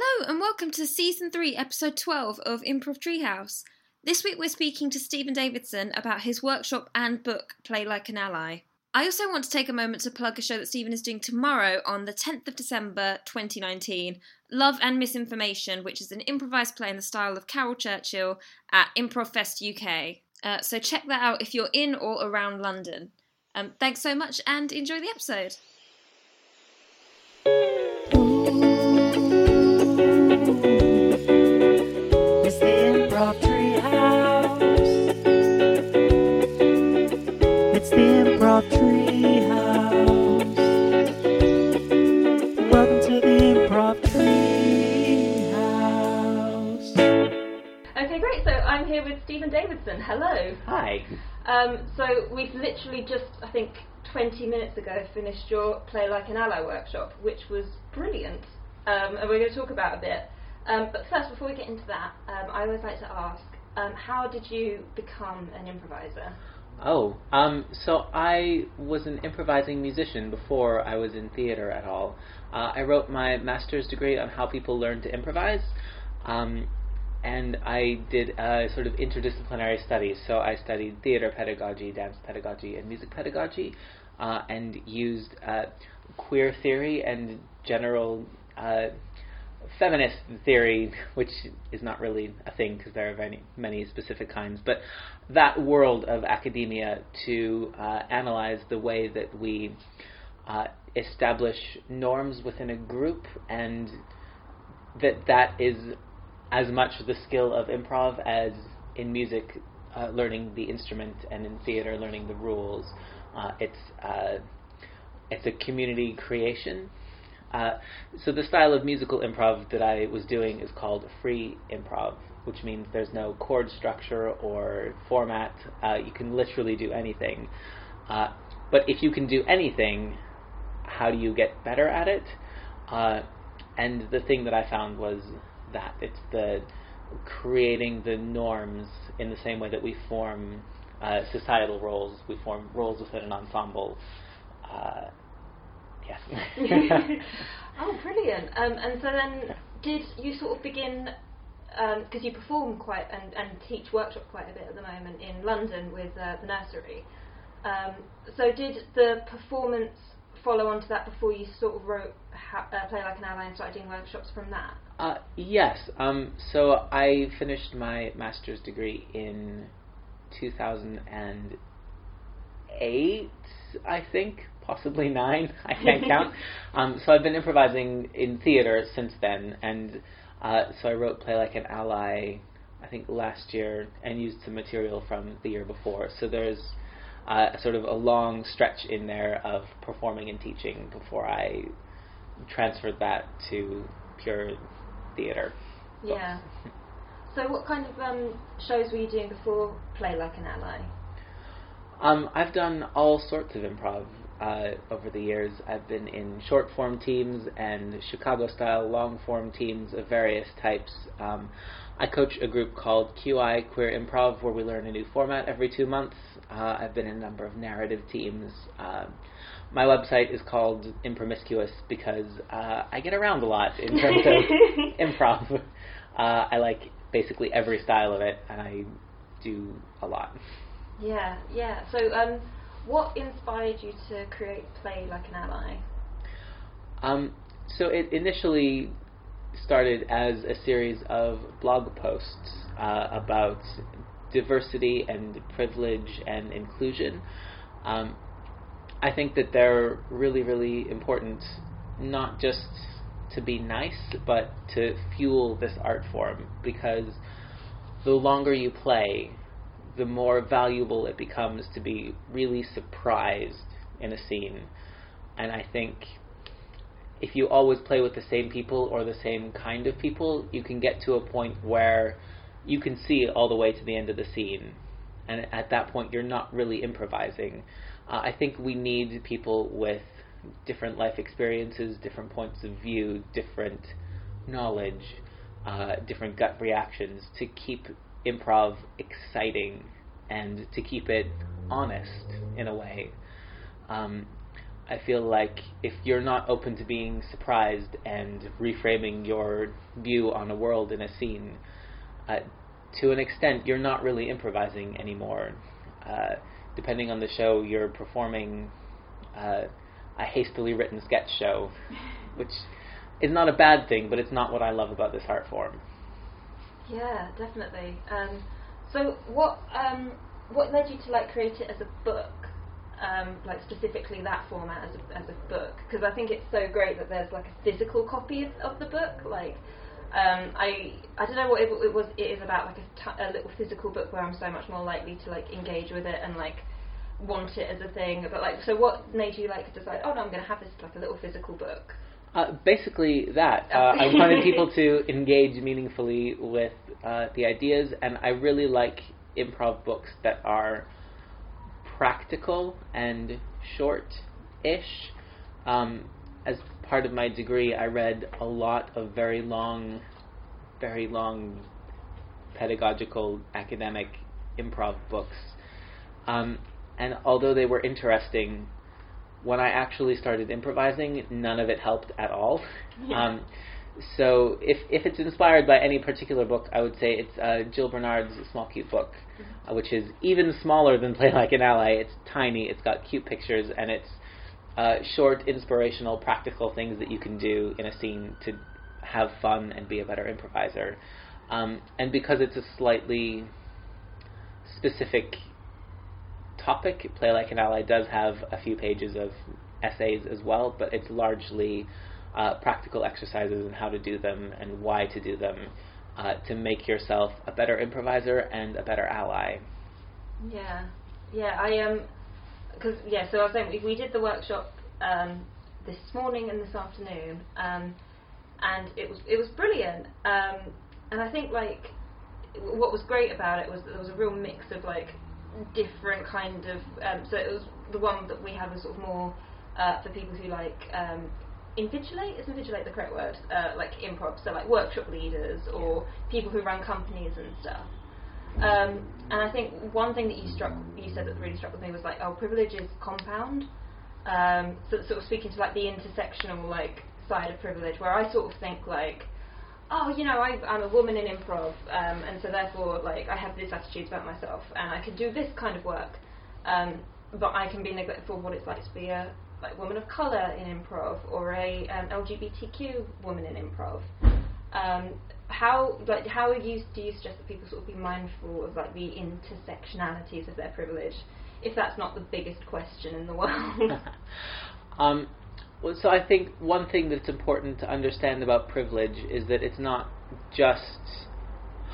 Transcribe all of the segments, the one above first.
Hello and welcome to season 3, episode 12 of Improv Treehouse. This week we're speaking to Stephen Davidson about his workshop and book, Play Like an Ally. I also want to take a moment to plug a show that Stephen is doing tomorrow on the 10th of December 2019, Love and Misinformation, which is an improvised play in the style of Caryl Churchill at Improv Fest UK. Uh, so check that out if you're in or around London. Um, thanks so much and enjoy the episode. Stephen Davidson. Hello. Hi. Um, so we've literally just, I think, 20 minutes ago finished your Play Like an Ally workshop, which was brilliant. Um, and we're going to talk about a bit. Um, but first, before we get into that, um, I always like to ask, um, how did you become an improviser? Oh, um, so I was an improvising musician before I was in theater at all. Uh, I wrote my master's degree on how people learn to improvise, um, and I did uh, sort of interdisciplinary studies. So I studied theater pedagogy, dance pedagogy, and music pedagogy, uh, and used uh, queer theory and general uh, feminist theory, which is not really a thing because there are many, many specific kinds, but that world of academia to uh, analyze the way that we uh, establish norms within a group and that that is as much the skill of improv as in music uh, learning the instrument and in theater learning the rules. Uh, it's uh, it's a community creation. Uh, so the style of musical improv that I was doing is called free improv, which means there's no chord structure or format. Uh, you can literally do anything. But if you can do anything, how do you get better at it? And the thing that I found was that it's the creating the norms in the same way that we form uh, societal roles, we form roles within an ensemble. Uh, yes. oh, brilliant. Um, and so then, did you sort of begin, because you perform quite and, and teach workshop quite a bit at the moment in London with uh, the nursery. Um, so did the performance follow on to that before you sort of wrote ha- uh, Play Like an Ally and started doing workshops from that? Uh, yes. Um, so I finished my master's degree in 2008, I think, possibly nine. I can't count. Um, so I've been improvising in theater since then, and uh, so I wrote Play Like an Ally, I think last year, and used some material from the year before. So there's uh, sort of a long stretch in there of performing and teaching before I transferred that to pure theater. Yeah. So what kind of um, shows were you doing before Play Like an Ally? Um, I've done all sorts of improv uh, over the years. I've been in short form teams and Chicago style long form teams of various types. Um, I coach a group called QI Queer Improv where we learn a new format every two months. Uh, I've been in a number of narrative teams. Uh, my website is called Impromiscuous because uh, I get around a lot in terms of improv. Uh, I like basically every style of it, and I do a lot. Yeah, yeah. So, um, what inspired you to create Play Like an Ally? Um, so it initially started as a series of blog posts uh, about diversity and privilege and inclusion. Um, I think that they're really, really important, not just to be nice, but to fuel this art form because the longer you play, the more valuable it becomes to be really surprised in a scene. And I think if you always play with the same people or the same kind of people, you can get to a point where you can see all the way to the end of the scene. And at that point, you're not really improvising. Uh, I think we need people with different life experiences, different points of view, different knowledge, uh, different gut reactions to keep improv exciting and to keep it honest in a way. Um, I feel like if you're not open to being surprised and reframing your view on a world in a scene, uh, to an extent, you're not really improvising anymore. Uh, depending on the show, you're performing uh, a hastily written sketch show, which is not a bad thing, but it's not what I love about this art form. Yeah, definitely. Um, so, what um, what led you to like create it as a book? Um, like specifically that format as a, as a book because I think it's so great that there's like a physical copy of, of the book like um, I I don't know what it, it was it is about like a, t- a little physical book where I'm so much more likely to like engage with it and like want it as a thing but like so what made you like decide oh no I'm going to have this like a little physical book Uh, basically, that. Uh, I wanted people to engage meaningfully with uh, the ideas, and I really like improv books that are practical and short-ish. Um, as part of my degree, I read a lot of very long, very long pedagogical academic improv books. Um, and although they were interesting, when I actually started improvising, none of it helped at all. Yeah. Um, so if if it's inspired by any particular book, I would say it's uh, Jill Bernard's Small Cute Book, uh, which is even smaller than Play Like an Ally. It's tiny. It's got cute pictures, and it's uh, short, inspirational, practical things that you can do in a scene to have fun and be a better improviser. Um, and because it's a slightly specific topic, Play Like an Ally does have a few pages of essays as well, but it's largely uh, practical exercises and how to do them and why to do them uh, to make yourself a better improviser and a better ally. Yeah, yeah. I um, because yeah. So I was saying we, did the workshop um, this morning and this afternoon, um, and it was it was brilliant. Um, and I think like what was great about it was that there was a real mix of like different kind of. Um, so it was the one that we had was sort of more uh, for people who like. Invigilate is invigilate the correct word? Uh, like improv, so like workshop leaders or people who run companies and stuff. Um, and I think one thing that you struck, you said that really struck with me was like, oh, privilege is compound. Um, so sort of speaking to like the intersectional like side of privilege, where I sort of think like, oh, you know, I, I'm a woman in improv, um, and so therefore like I have this attitude about myself, and I can do this kind of work, um, but I can be neglectful of what it's like to be a like woman of color in improv or a um, LGBTQ woman in improv. Um, how like how you do you suggest that people sort of be mindful of like the intersectionalities of their privilege, if that's not the biggest question in the world? um, well, so I think one thing that's important to understand about privilege is that it's not just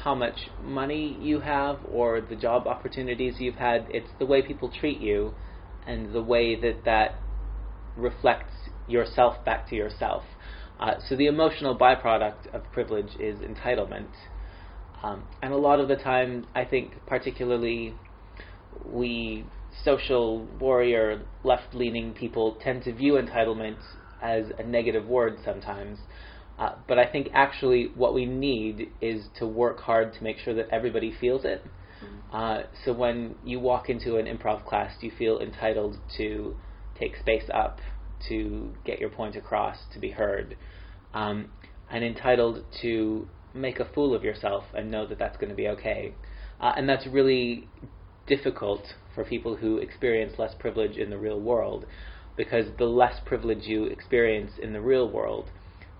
how much money you have or the job opportunities you've had. It's the way people treat you and the way that that reflects yourself back to yourself. Uh, so the emotional byproduct of privilege is entitlement. Um, and a lot of the time, I think, particularly we social warrior left leaning people tend to view entitlement as a negative word sometimes. Uh, but I think actually what we need is to work hard to make sure that everybody feels it. Uh, so when you walk into an improv class, you feel entitled to take space up, to get your point across, to be heard, um, and entitled to make a fool of yourself and know that that's going to be okay. Uh, and that's really difficult for people who experience less privilege in the real world, because the less privilege you experience in the real world,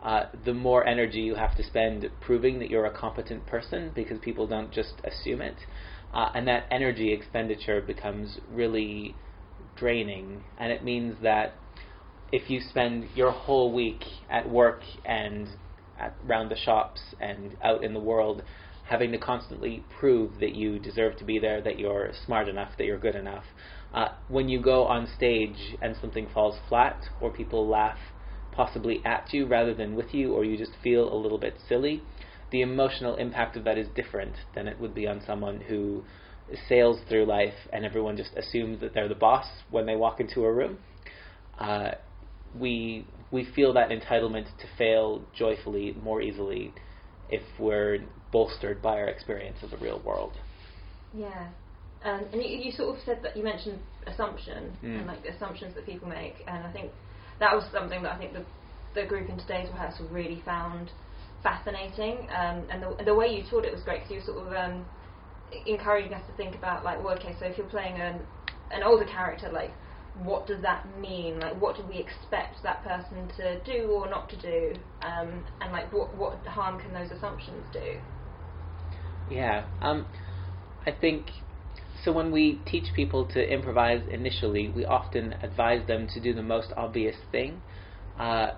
uh, the more energy you have to spend proving that you're a competent person, because people don't just assume it. Uh, and that energy expenditure becomes really draining, and it means that if you spend your whole week at work and at, around the shops and out in the world having to constantly prove that you deserve to be there, that you're smart enough, that you're good enough, uh, when you go on stage and something falls flat or people laugh possibly at you rather than with you, or you just feel a little bit silly, the emotional impact of that is different than it would be on someone who sails through life and everyone just assumes that they're the boss when they walk into a room. Uh, we we feel that entitlement to fail joyfully more easily if we're bolstered by our experience of the real world. Yeah, Um, and you, you sort of said that you mentioned assumption Mm. and like the assumptions that people make, and I think that was something that I think the the group in today's rehearsal really found fascinating. Um, and the the way you taught it was great because you were sort of um, encouraging us to think about like, well, okay, so if you're playing an an older character, like what does that mean? Like, what do we expect that person to do or not to do? Um, and like, what what harm can those assumptions do? Yeah. Um, I think so. When we teach people to improvise initially, we often advise them to do the most obvious thing, uh,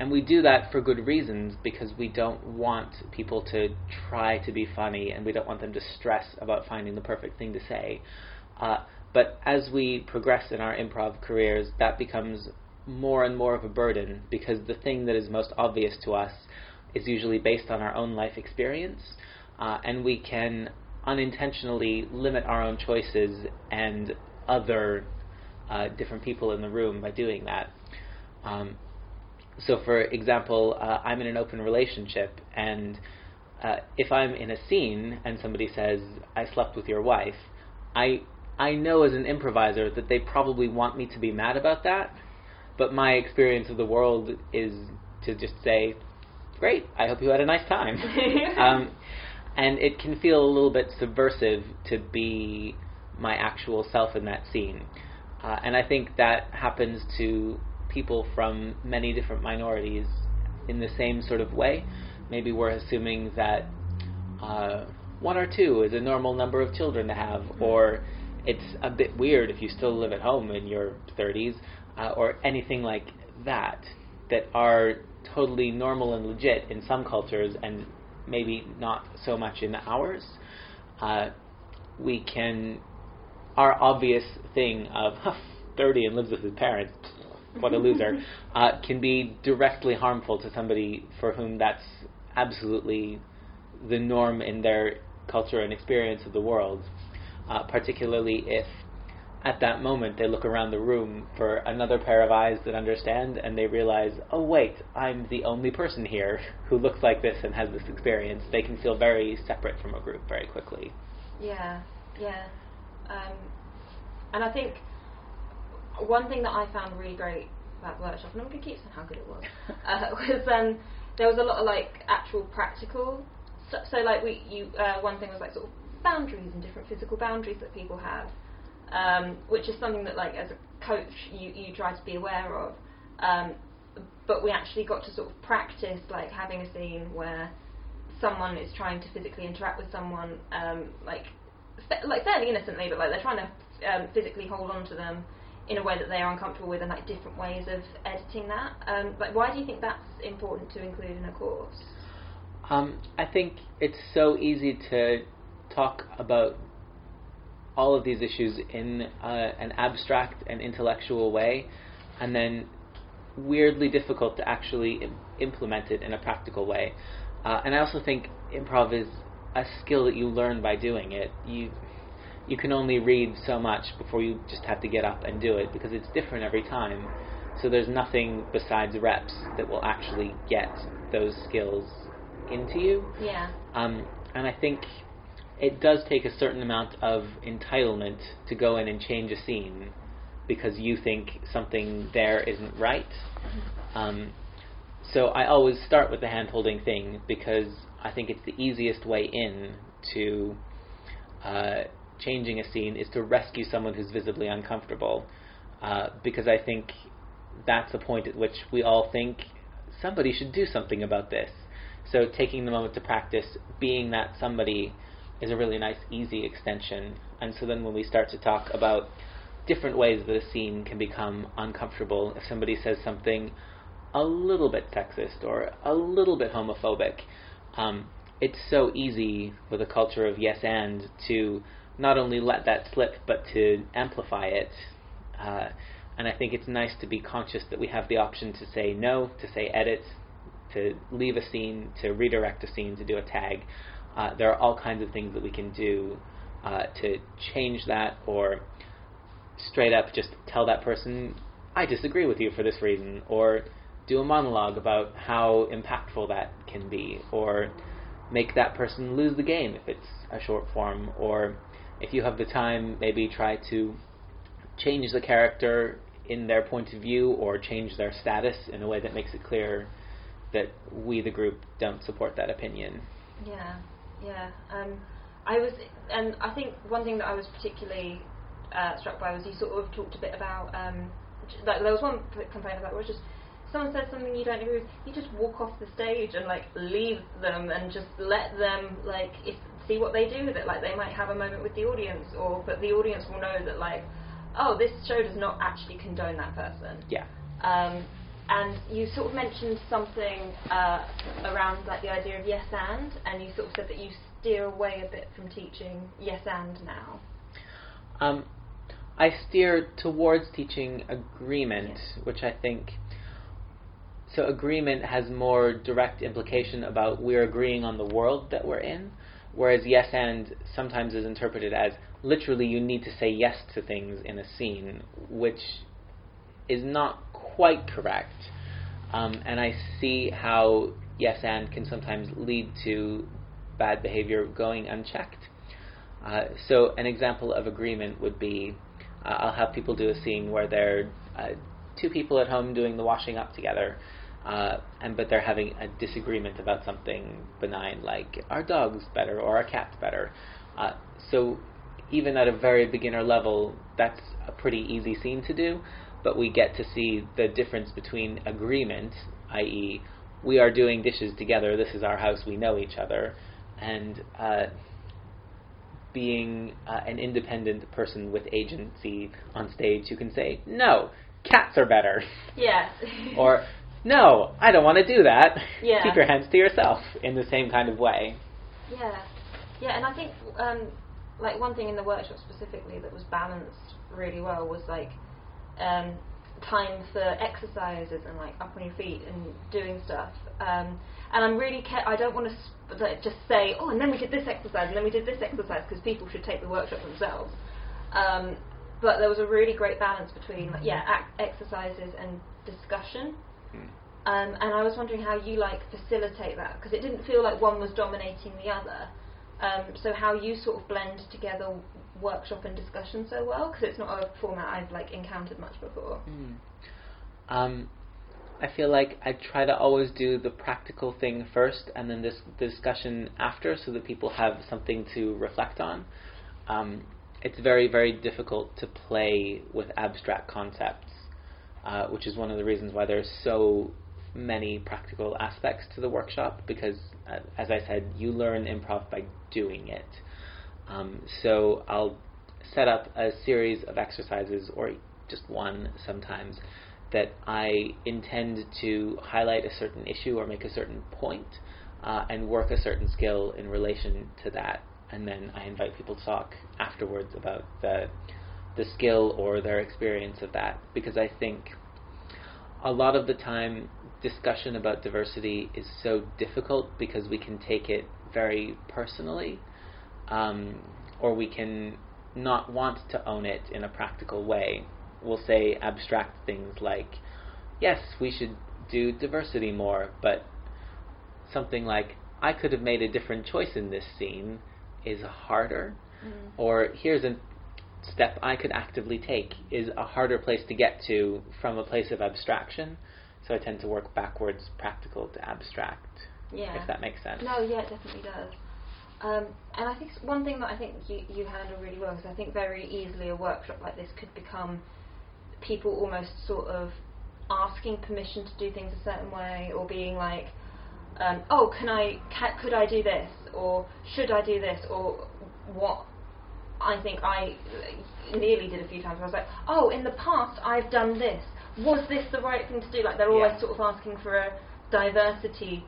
and we do that for good reasons because we don't want people to try to be funny, and we don't want them to stress about finding the perfect thing to say. Uh, but as we progress in our improv careers, that becomes more and more of a burden because the thing that is most obvious to us is usually based on our own life experience, uh, and we can unintentionally limit our own choices and other uh, different people in the room by doing that. Um, so, for example, uh, I'm in an open relationship, and uh, if I'm in a scene and somebody says, "I slept with your wife," I I know as an improviser that they probably want me to be mad about that, but my experience of the world is to just say, "Great, I hope you had a nice time," um, and it can feel a little bit subversive to be my actual self in that scene, uh, and I think that happens to people from many different minorities in the same sort of way. Maybe we're assuming that uh, one or two is a normal number of children to have, or it's a bit weird if you still live at home in your 30s, uh, or anything like that, that are totally normal and legit in some cultures and maybe not so much in ours. Uh, we can, our obvious thing of 30 and lives with his parents, what a loser, uh, can be directly harmful to somebody for whom that's absolutely the norm in their culture and experience of the world, uh, particularly if at that moment they look around the room for another pair of eyes that understand and they realize, oh wait, I'm the only person here who looks like this and has this experience. They can feel very separate from a group very quickly. Yeah, yeah. Um, and I think one thing that I found really great about the workshop, and I'm going to keep saying how good it was, uh, was um, there was a lot of like actual practical. So, so like we, you, uh, one thing was like sort of boundaries and different physical boundaries that people have, um, which is something that like as a coach you you try to be aware of. Um, but we actually got to sort of practice like having a scene where someone is trying to physically interact with someone, um, like like fairly innocently, but like they're trying to um, physically hold on to them in a way that they are uncomfortable with, and like different ways of editing that. Um, why do you think that's important to include in a course? Um, I think it's so easy to talk about all of these issues in uh, an abstract and intellectual way, and then weirdly difficult to actually Im- implement it in a practical way. Uh, and I also think improv is a skill that you learn by doing it. You you can only read so much before you just have to get up and do it because it's different every time. So there's nothing besides reps that will actually get those skills into you. Yeah. Um, and I think it does take a certain amount of entitlement to go in and change a scene because you think something there isn't right. Um, so I always start with the hand holding thing because I think it's the easiest way in to uh, changing a scene is to rescue someone who's visibly uncomfortable. Uh, because I think that's the point at which we all think somebody should do something about this. So taking the moment to practice being that somebody is a really nice, easy extension. And so then when we start to talk about different ways that a scene can become uncomfortable, if somebody says something a little bit sexist or a little bit homophobic, um, it's so easy with a culture of yes and to not only let that slip but to amplify it. Uh, and I think it's nice to be conscious that we have the option to say no, to say edit, to leave a scene, to redirect a scene, to do a tag. Uh, there are all kinds of things that we can do uh, to change that or straight up just tell that person, I disagree with you for this reason, or do a monologue about how impactful that can be, or make that person lose the game if it's a short form, or if you have the time, maybe try to change the character in their point of view or change their status in a way that makes it clear that we, the group, don't support that opinion. Yeah, yeah. Um, I was, and I think one thing that I was particularly uh, struck by was you sort of talked a bit about, um, like there was one complaint about was just someone says something you don't agree with, you just walk off the stage and like leave them and just let them like if see what they do with it. Like they might have a moment with the audience, or but the audience will know that like, oh, this show does not actually condone that person. Yeah. Um, and you sort of mentioned something uh, around like the idea of yes and, and you sort of said that you steer away a bit from teaching yes and now. Um, I steer towards teaching agreement, which I think. So agreement has more direct implication about we're agreeing on the world that we're in, whereas yes and sometimes is interpreted as literally you need to say yes to things in a scene, which is not quite correct. Um, and I see how yes and can sometimes lead to bad behavior going unchecked. Uh, so an example of agreement would be uh, I'll have people do a scene where they're uh, two people at home doing the washing up together, uh, and but they're having a disagreement about something benign like our dog's better or our cat's better. Uh, so even at a very beginner level, that's a pretty easy scene to do, but we get to see the difference between agreement, i.e., we are doing dishes together, this is our house, we know each other, and uh, being uh, an independent person with agency on stage who can say, no, cats are better. Yeah. or, no, I don't want to do that. Yeah. Keep your hands to yourself in the same kind of way. Yeah, yeah, and I think um, like one thing in the workshop specifically that was balanced really well was like um, time for exercises and like up on your feet and doing stuff. Um, and I'm really ca- I don't want to sp- like, just say oh and then we did this exercise and then we did this exercise because people should take the workshop themselves. Um, but there was a really great balance between like, yeah ac- exercises and discussion. Um, and I was wondering how you like facilitate that because it didn't feel like one was dominating the other. Um, so how you sort of blend together workshop and discussion so well because it's not a format I've like encountered much before. Um, I feel like I try to always do the practical thing first and then this discussion after so that people have something to reflect on. Um, it's very, very difficult to play with abstract concepts, uh, which is one of the reasons why there's so many practical aspects to the workshop because, uh, as I said, you learn improv by doing it. Um, so I'll set up a series of exercises, or just one sometimes, that I intend to highlight a certain issue or make a certain point, uh, and work a certain skill in relation to that. And then I invite people to talk afterwards about the the skill or their experience of that, because I think a lot of the time discussion about diversity is so difficult because we can take it very personally, um, or we can not want to own it in a practical way. We'll say abstract things like, yes, we should do diversity more, but something like, I could have made a different choice in this scene is harder, or here's a step I could actively take is a harder place to get to from a place of abstraction. So I tend to work backwards, practical to abstract. Yeah. If that makes sense. No, yeah, it definitely does. Um, and I think one thing that I think you, you handle really well is I think very easily a workshop like this could become people almost sort of asking permission to do things a certain way or being like, um, oh, can I, ca- could I do this or should I do this or what I think I nearly did a few times. I was like, oh, in the past I've done this. Was this the right thing to do? Like they're always Yeah. sort of asking for a diversity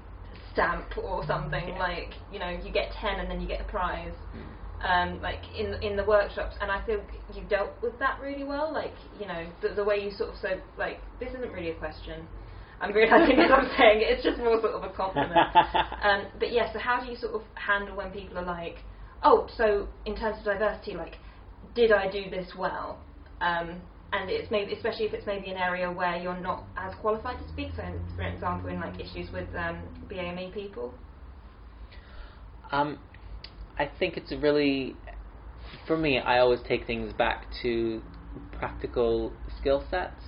stamp or something. Yeah. Like you know, you get ten and then you get a prize. Mm. Um, like in in the workshops, and I feel you dealt with that really well. Like you know, the, the way you sort of said, like this isn't really a question. I'm realizing as I'm saying it, it's just more sort of a compliment. Um, but yeah, so how do you sort of handle when people are like, oh, so in terms of diversity, like, did I do this well? Um, and it's maybe, especially if it's maybe an area where you're not as qualified to speak. So, for example, in like issues with um, BAME people. Um, I think it's really for me, I always take things back to practical skill sets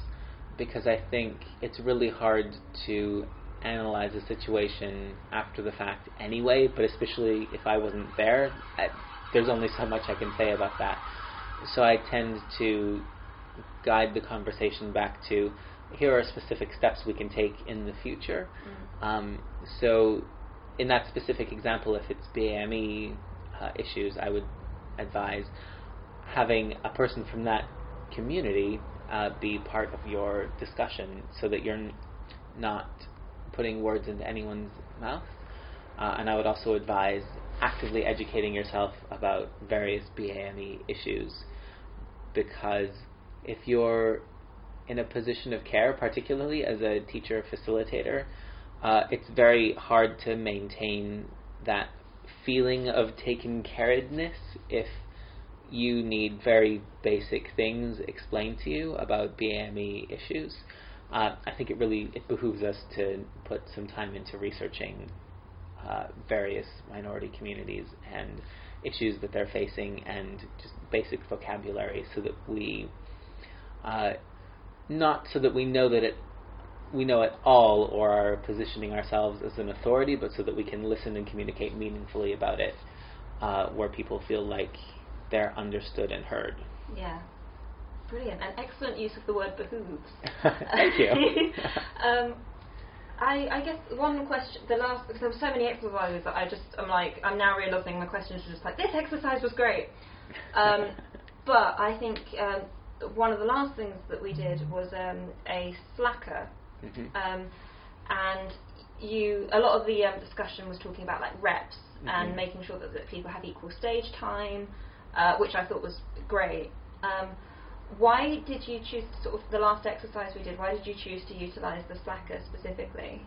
because I think it's really hard to analyze a situation after the fact anyway, but especially if I wasn't there, I, there's only so much I can say about that. So I tend to guide the conversation back to here are specific steps we can take in the future. Um, so, in that specific example, if it's BAME uh, issues, I would advise having a person from that community uh, be part of your discussion so that you're n- not putting words into anyone's mouth. Uh, and I would also advise actively educating yourself about various BAME issues because if you're in a position of care, particularly as a teacher facilitator, uh, it's very hard to maintain that feeling of taken caredness if you need very basic things explained to you about BAME issues. Uh, I think it really it behooves us to put some time into researching uh, various minority communities and issues that they're facing and just basic vocabulary so that we uh, not so that we know that it we know it all or are positioning ourselves as an authority, but so that we can listen and communicate meaningfully about it, uh, where people feel like they're understood and heard. Yeah. Brilliant. And excellent use of the word behooves. Thank you. um, I, I guess one question, the last, because there were so many exercises that I just, I'm like, I'm now realising my questions are just like, this exercise was great. Um, but I think um, one of the last things that we did was um, a slacker. Mhm. Um, and you, a lot of the um, discussion was talking about like reps Mhm. and making sure that, that people have equal stage time, uh, which I thought was great. Um, why did you choose sort of the last exercise we did? Why did you choose to utilise the slacker specifically?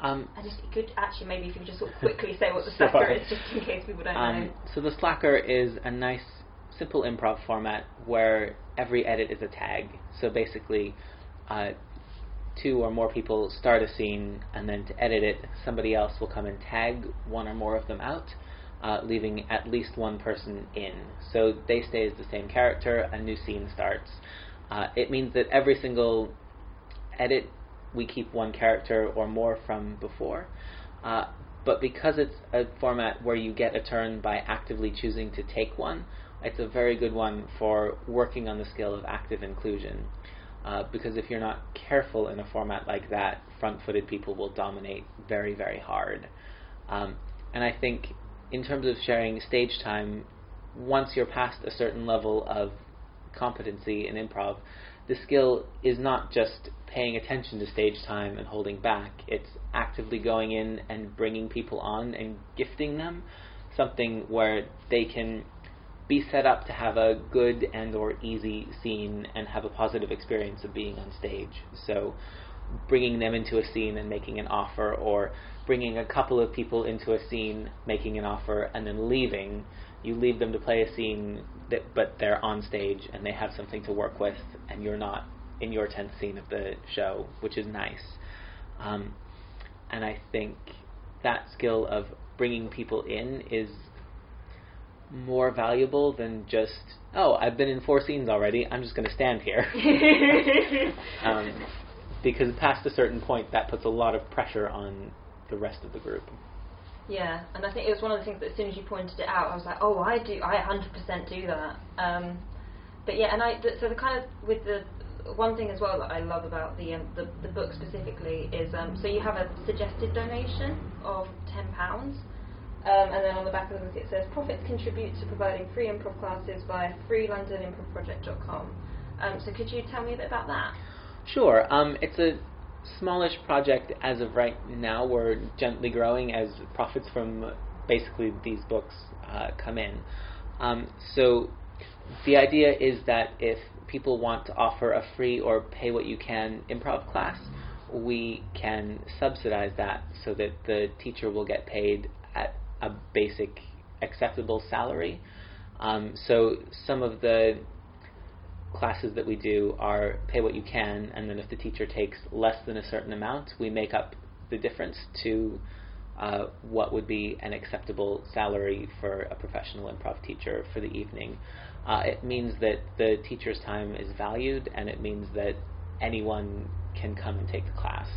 Um, And if you could actually maybe if you could just sort of quickly say what the slacker is, just in case people don't Um, know. so the Slacker is a nice, simple improv format where every edit is a tag. So basically, uh, two or more people start a scene, and then to edit it, somebody else will come and tag one or more of them out, uh, leaving at least one person in. So they stay as the same character. A new scene starts. Uh, it means that every single edit we keep one character or more from before. Uh, but because it's a format where you get a turn by actively choosing to take one, it's a very good one for working on the skill of active inclusion. Uh, because if you're not careful in a format like that, front footed people will dominate very, very hard. Um, and I think, in terms of sharing stage time, once you're past a certain level of competency in improv, the skill is not just paying attention to stage time and holding back, it's actively going in and bringing people on and gifting them something where they can be set up to have a good and or easy scene and have a positive experience of being on stage. So bringing them into a scene and making an offer or bringing a couple of people into a scene, making an offer and then leaving, you leave them to play a scene that but they're on stage and they have something to work with and you're not in your 10th scene of the show, which is nice. Um, and I think that skill of bringing people in is more valuable than just oh I've been in four scenes already I'm just going to stand here um, because past a certain point that puts a lot of pressure on the rest of the group Yeah, and I think it was one of the things that as soon as you pointed it out, I was like, oh, I do, I 100% do that. Um, but yeah, and I th- so the kind of with the one thing as well that I love about the um, the, the book specifically is um, so you have a suggested donation of ten pounds. Um, and then on the back of the book it says profits contribute to providing free improv classes via freelondonimprovproject.com. Um, so could you tell me a bit about that? Sure. Um, it's a smallish project as of right now. We're gently growing as profits from basically these books uh, come in. Um, so the idea is that if people want to offer a free or pay what you can improv class, we can subsidize that so that the teacher will get paid a basic acceptable salary. Um, so some of the classes that we do are pay what you can, and then if the teacher takes less than a certain amount, we make up the difference to uh, what would be an acceptable salary for a professional improv teacher for the evening. Uh, it means that the teacher's time is valued, and it means that anyone can come and take the class,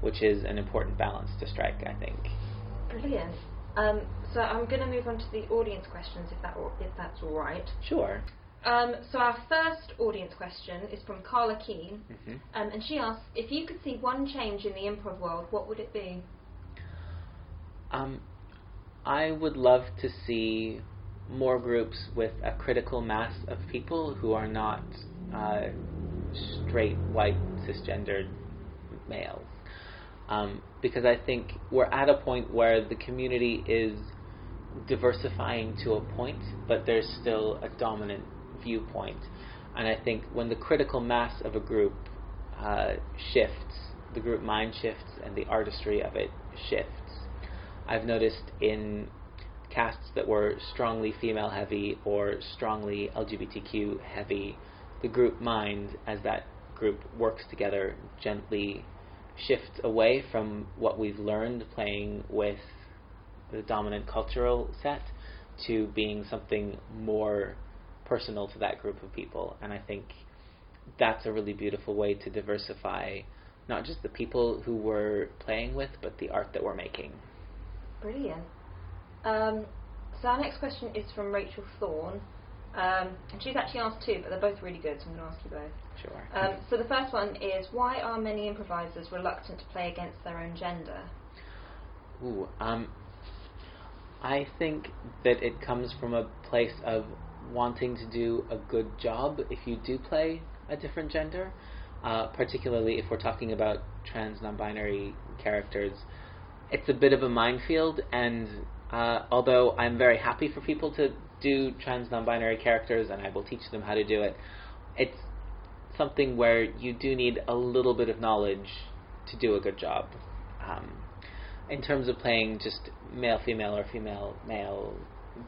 which is an important balance to strike, I think. Brilliant. Um, so I'm going to move on to the audience questions, if that if that's all right. Sure. Um, so our first audience question is from Carla Keane, hmm um, and she asks, if you could see one change in the improv world, what would it be? Um, I would love to see more groups with a critical mass of people who are not uh, straight, white, cisgendered males. Um, because I think we're at a point where the community is diversifying to a point, but there's still a dominant viewpoint. And I think when the critical mass of a group uh, shifts, the group mind shifts, and the artistry of it shifts. I've noticed in casts that were strongly female heavy or strongly LGBTQ heavy, the group mind, as that group works together, gently shifts away from what we've learned playing with the dominant cultural set to being something more personal to that group of people. And I think that's a really beautiful way to diversify not just the people who we're playing with, but the art that we're making. Brilliant. Um, so our next question is from Rachel Thorne, um, and she's actually asked two, but they're both really good, so I'm going to ask you both. Sure. Um, so the first one is why are many improvisers reluctant to play against their own gender? Ooh, um, I think that it comes from a place of wanting to do a good job if you do play a different gender, uh, particularly if we're talking about trans non-binary characters. It's a bit of a minefield, and uh, although I'm very happy for people to do trans non-binary characters, and I will teach them how to do it, it's something where you do need a little bit of knowledge to do a good job. Um, in terms of playing just male female or female male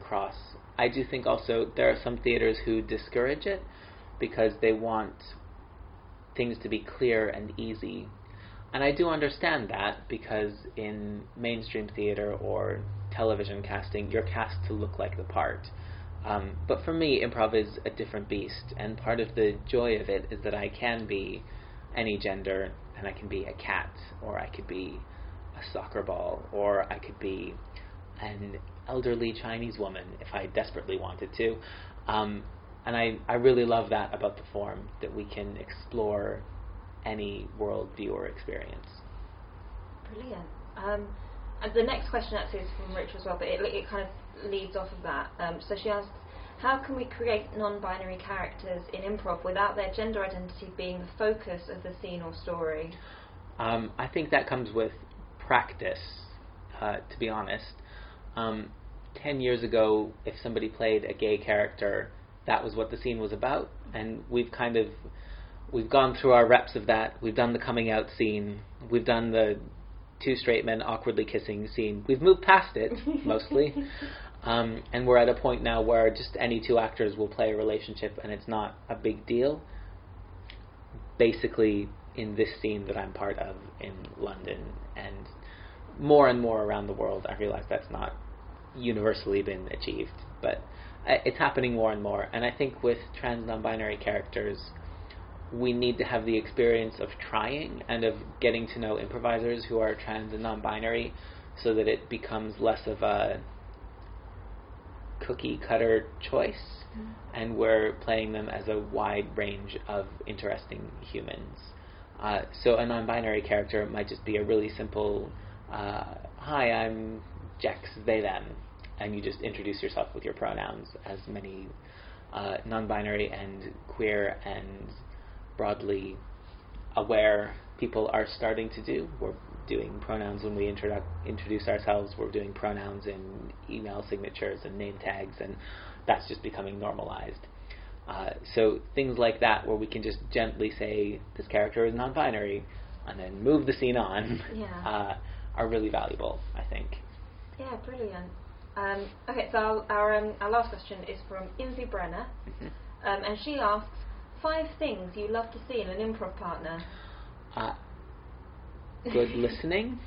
cross, I do think also there are some theaters who discourage it because they want things to be clear and easy. And I do understand that because in mainstream theater or television casting, you're cast to look like the part. Um, but for me, improv is a different beast, and part of the joy of it is that I can be any gender, and I can be a cat, or I could be a soccer ball, or I could be an elderly Chinese woman if I desperately wanted to. Um, and I, I really love that about the form, that we can explore any worldview or experience. Brilliant. Um, and the next question actually is from Rich as well, but it, it kind of leads off of that. Um, so she asks, how can we create non-binary characters in improv without their gender identity being the focus of the scene or story? Um, I think that comes with practice, uh, to be honest. Um, ten years ago, if somebody played a gay character, that was what the scene was about, and we've kind of we've gone through our reps of that. We've done the coming out scene. We've done the two straight men awkwardly kissing scene. We've moved past it mostly, um, and we're at a point now where just any two actors will play a relationship, and it's not a big deal. Basically, in this scene that I'm part of in London, and more and more around the world, I realize that's not universally been achieved, but uh, it's happening more and more. And I think with trans non-binary characters, we need to have the experience of trying and of getting to know improvisers who are trans and non-binary, so that it becomes less of a cookie cutter choice, and we're playing them as a wide range of interesting humans. Uh, so a non-binary character might just be a really simple, uh, "Hi, I'm Jex, they them," and you just introduce yourself with your pronouns, as many uh, non-binary and queer and broadly aware people are starting to do. We're doing pronouns when we introdu- introduce ourselves. We're doing pronouns in email signatures and name tags, and that's just becoming normalized. Uh, so things like that, where we can just gently say this character is non-binary, and then move the scene on, Yeah. uh, are really valuable. I think. Yeah, brilliant. Um, okay, so our our, um, our last question is from Invi Brenner, um, and she asks five things you love to see in an improv partner. Uh, good listening,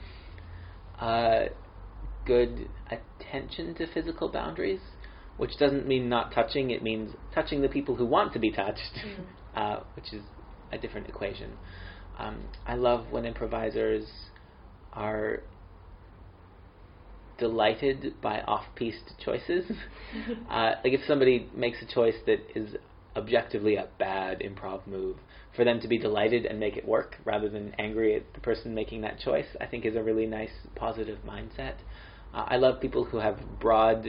uh, good attention to physical boundaries, which doesn't mean not touching. It means touching the people who want to be touched, uh, which is a different equation. Um, I love when improvisers are delighted by off-piste choices. uh, like if somebody makes a choice that is objectively a bad improv move, for them to be delighted and make it work rather than angry at the person making that choice, I think is a really nice positive mindset. Uh, I love people who have broad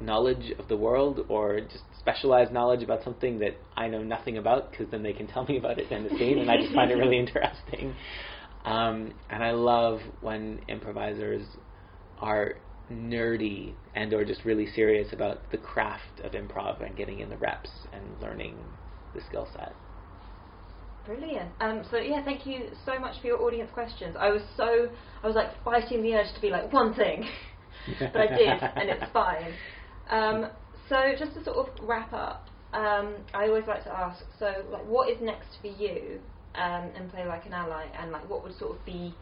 knowledge of the world or just specialized knowledge about something that I know nothing about because then they can tell me about it in the scene and I just find it really interesting. Um, and I love when improvisers are nerdy and or just really serious about the craft of improv and getting in the reps and learning the skill set. Brilliant. Um, so yeah, thank you so much for your audience questions. I was so I was like fighting the urge to be like one thing, but I did, and it's fine. Um, so just to sort of wrap up, um, I always like to ask. So like, what is next for you um, and play like an ally, and like, what would sort of be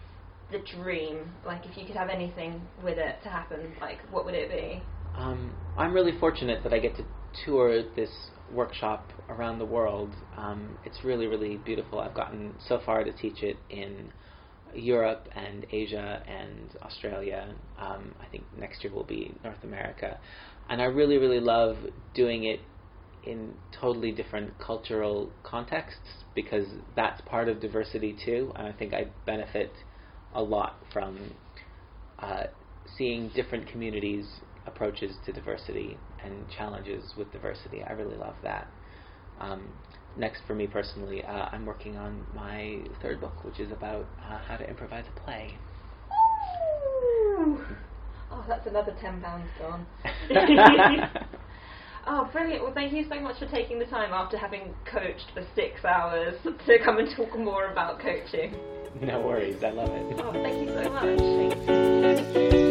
the dream? Like, if you could have anything with it to happen, like, what would it be? Um, I'm really fortunate that I get to tour this workshop around the world. Um, it's really, really beautiful. I've gotten so far to teach it in Europe and Asia and Australia. Um, I think next year will be North America. And I really, really love doing it in totally different cultural contexts because that's part of diversity too. And I think I benefit a lot from uh, seeing different communities' approaches to diversity and challenges with diversity. I really love that. Um, next, for me personally, uh, I'm working on my third book, which is about uh, how to improvise a play. Oh, that's another ten pounds gone. oh, brilliant! Well, thank you so much for taking the time after having coached for six hours to come and talk more about coaching. no worries, I love it. Oh, thank you so much.